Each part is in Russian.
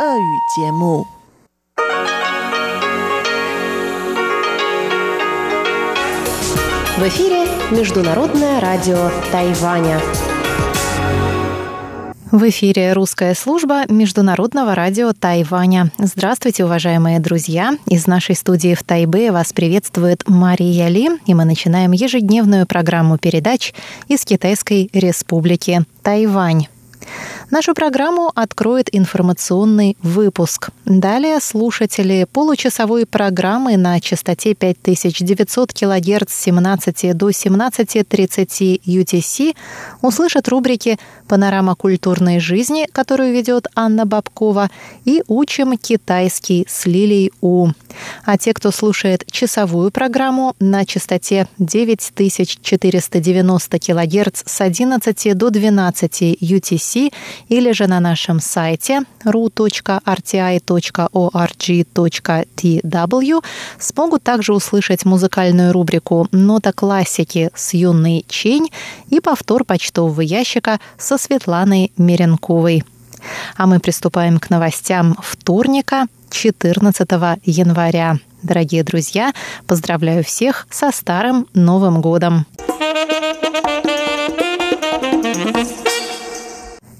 В эфире Международное радио Тайваня. В эфире русская служба Международного радио Тайваня. Здравствуйте, уважаемые друзья! Из нашей студии в Тайбе вас приветствует Мария Ли, и мы начинаем ежедневную программу передач из Китайской Республики Тайвань. Нашу программу откроет информационный выпуск. Далее слушатели получасовой программы на частоте 5900 кГц с 17 до 17.30 UTC услышат рубрики «Панорама культурной жизни», которую ведет Анна Бабкова, и «Учим китайский с Лилией У». А те, кто слушает часовую программу на частоте 9490 кГц с 11 до 12 UTC или же на нашем сайте ru.rti.org.tw смогут также услышать музыкальную рубрику «Нота классики» с юной Чень и повтор почтового ящика со Светланой Меренковой. А мы приступаем к новостям вторника, 14 января. Дорогие друзья, поздравляю всех со Старым Новым годом!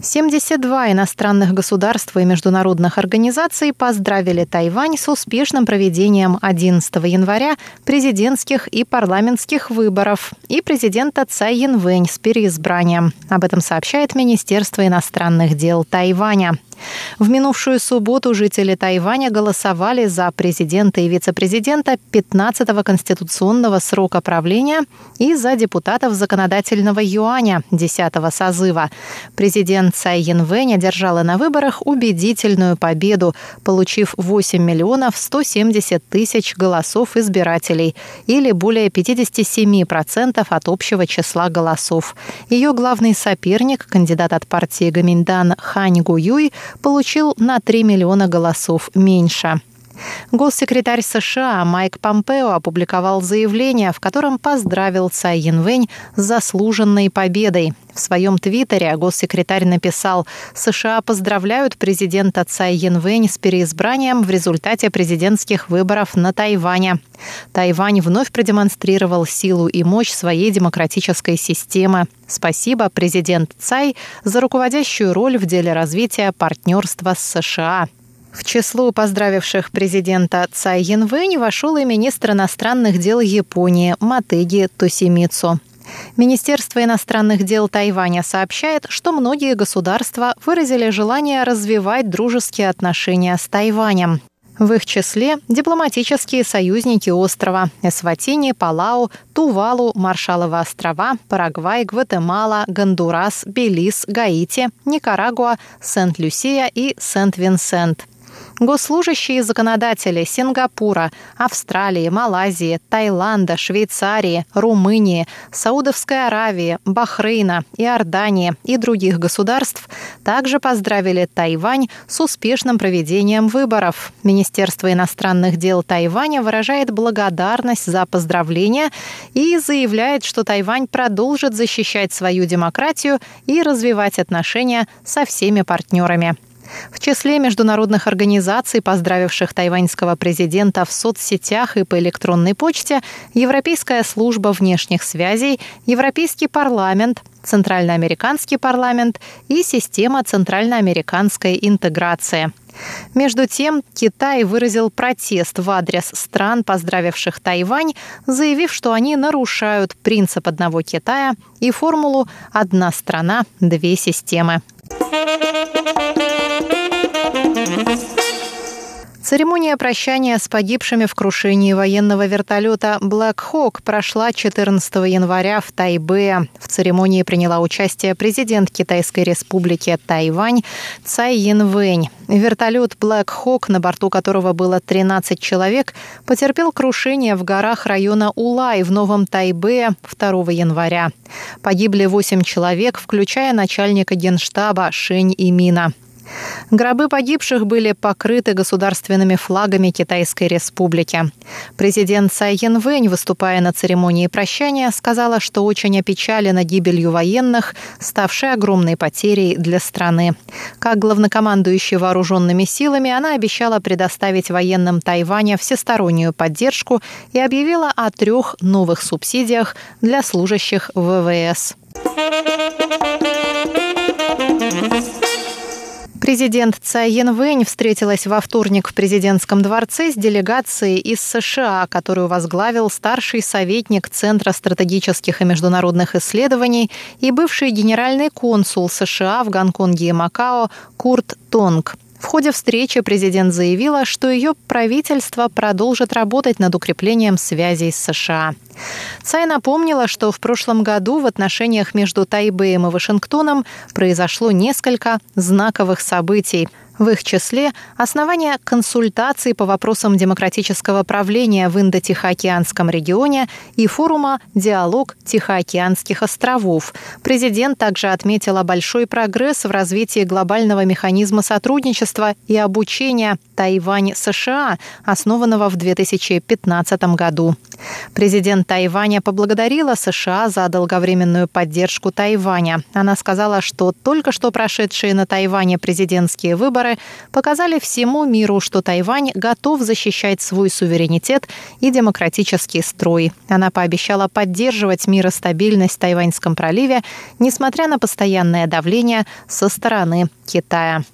72 иностранных государства и международных организаций поздравили Тайвань с успешным проведением 11 января президентских и парламентских выборов и президента Цай Янвэнь с переизбранием. Об этом сообщает Министерство иностранных дел Тайваня. В минувшую субботу жители Тайваня голосовали за президента и вице-президента 15-го конституционного срока правления и за депутатов законодательного юаня 10-го созыва. Президент Цай Янвэнь одержала на выборах убедительную победу, получив 8 миллионов 170 тысяч голосов избирателей или более 57% от общего числа голосов. Ее главный соперник, кандидат от партии Гаминдан Хань Гуюй, получил на 3 миллиона голосов меньше. Госсекретарь США Майк Помпео опубликовал заявление, в котором поздравил Цай Янвэнь с заслуженной победой. В своем твиттере госсекретарь написал «США поздравляют президента Цай Янвэнь с переизбранием в результате президентских выборов на Тайване. Тайвань вновь продемонстрировал силу и мощь своей демократической системы. Спасибо, президент Цай, за руководящую роль в деле развития партнерства с США». В число поздравивших президента Цай Янвэнь вошел и министр иностранных дел Японии Матеги Тосимицу. Министерство иностранных дел Тайваня сообщает, что многие государства выразили желание развивать дружеские отношения с Тайванем. В их числе дипломатические союзники острова – Эсватини, Палау, Тувалу, Маршаловы острова, Парагвай, Гватемала, Гондурас, Белиз, Гаити, Никарагуа, Сент-Люсия и Сент-Винсент – Госслужащие и законодатели Сингапура, Австралии, Малайзии, Таиланда, Швейцарии, Румынии, Саудовской Аравии, Бахрейна, Иордании и других государств также поздравили Тайвань с успешным проведением выборов. Министерство иностранных дел Тайваня выражает благодарность за поздравления и заявляет, что Тайвань продолжит защищать свою демократию и развивать отношения со всеми партнерами. В числе международных организаций, поздравивших тайваньского президента в соцсетях и по электронной почте, Европейская служба внешних связей, Европейский парламент, Центральноамериканский парламент и система центральноамериканской интеграции. Между тем, Китай выразил протест в адрес стран, поздравивших Тайвань, заявив, что они нарушают принцип одного Китая и формулу «одна страна, две системы». Церемония прощания с погибшими в крушении военного вертолета Black Hawk прошла 14 января в Тайбе. В церемонии приняла участие президент Китайской республики Тайвань Цай Янвэнь. Вертолет Black Hawk, на борту которого было 13 человек, потерпел крушение в горах района Улай в Новом Тайбе 2 января. Погибли 8 человек, включая начальника генштаба Шень Имина. Гробы погибших были покрыты государственными флагами Китайской Республики. Президент Цай Янвэнь, выступая на церемонии прощания, сказала, что очень опечалена гибелью военных, ставшей огромной потерей для страны. Как главнокомандующий вооруженными силами, она обещала предоставить военным Тайваня всестороннюю поддержку и объявила о трех новых субсидиях для служащих ВВС. Президент Цай Янвэнь встретилась во вторник в президентском дворце с делегацией из США, которую возглавил старший советник Центра стратегических и международных исследований и бывший генеральный консул США в Гонконге и Макао Курт Тонг. В ходе встречи президент заявила, что ее правительство продолжит работать над укреплением связей с США. Цай напомнила, что в прошлом году в отношениях между Тайбэем и Вашингтоном произошло несколько знаковых событий – в их числе основание консультаций по вопросам демократического правления в Индо-Тихоокеанском регионе и форума «Диалог Тихоокеанских островов». Президент также отметила большой прогресс в развитии глобального механизма сотрудничества и обучения Тайвань-США, основанного в 2015 году. Президент Тайваня поблагодарила США за долговременную поддержку Тайваня. Она сказала, что только что прошедшие на Тайване президентские выборы показали всему миру, что Тайвань готов защищать свой суверенитет и демократический строй. Она пообещала поддерживать мир и стабильность в Тайваньском проливе, несмотря на постоянное давление со стороны Китая.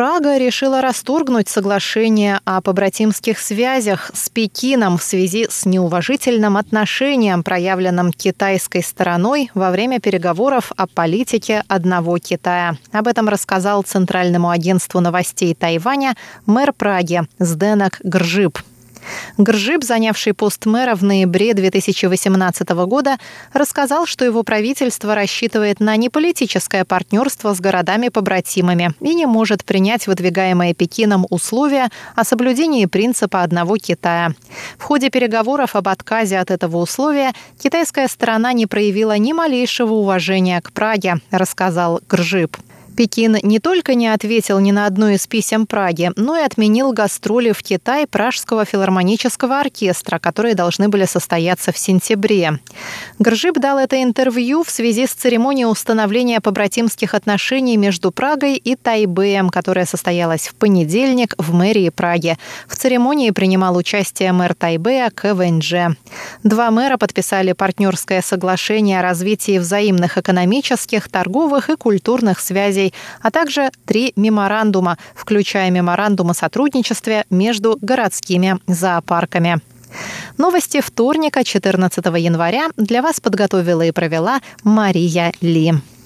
Прага решила расторгнуть соглашение о побратимских связях с Пекином в связи с неуважительным отношением, проявленным китайской стороной во время переговоров о политике одного Китая. Об этом рассказал Центральному агентству новостей Тайваня мэр Праги Сденок Гржип. Гржиб, занявший пост мэра в ноябре 2018 года, рассказал, что его правительство рассчитывает на неполитическое партнерство с городами-побратимами и не может принять выдвигаемые Пекином условия о соблюдении принципа одного Китая. В ходе переговоров об отказе от этого условия китайская сторона не проявила ни малейшего уважения к Праге, рассказал Гржиб. Пекин не только не ответил ни на одно из писем Праги, но и отменил гастроли в Китай Пражского филармонического оркестра, которые должны были состояться в сентябре. Гржиб дал это интервью в связи с церемонией установления побратимских отношений между Прагой и Тайбэем, которая состоялась в понедельник в мэрии Праги. В церемонии принимал участие мэр Тайбэя КВНЖ. Два мэра подписали партнерское соглашение о развитии взаимных экономических, торговых и культурных связей связей, а также три меморандума, включая меморандум о сотрудничестве между городскими зоопарками. Новости вторника, 14 января, для вас подготовила и провела Мария Ли.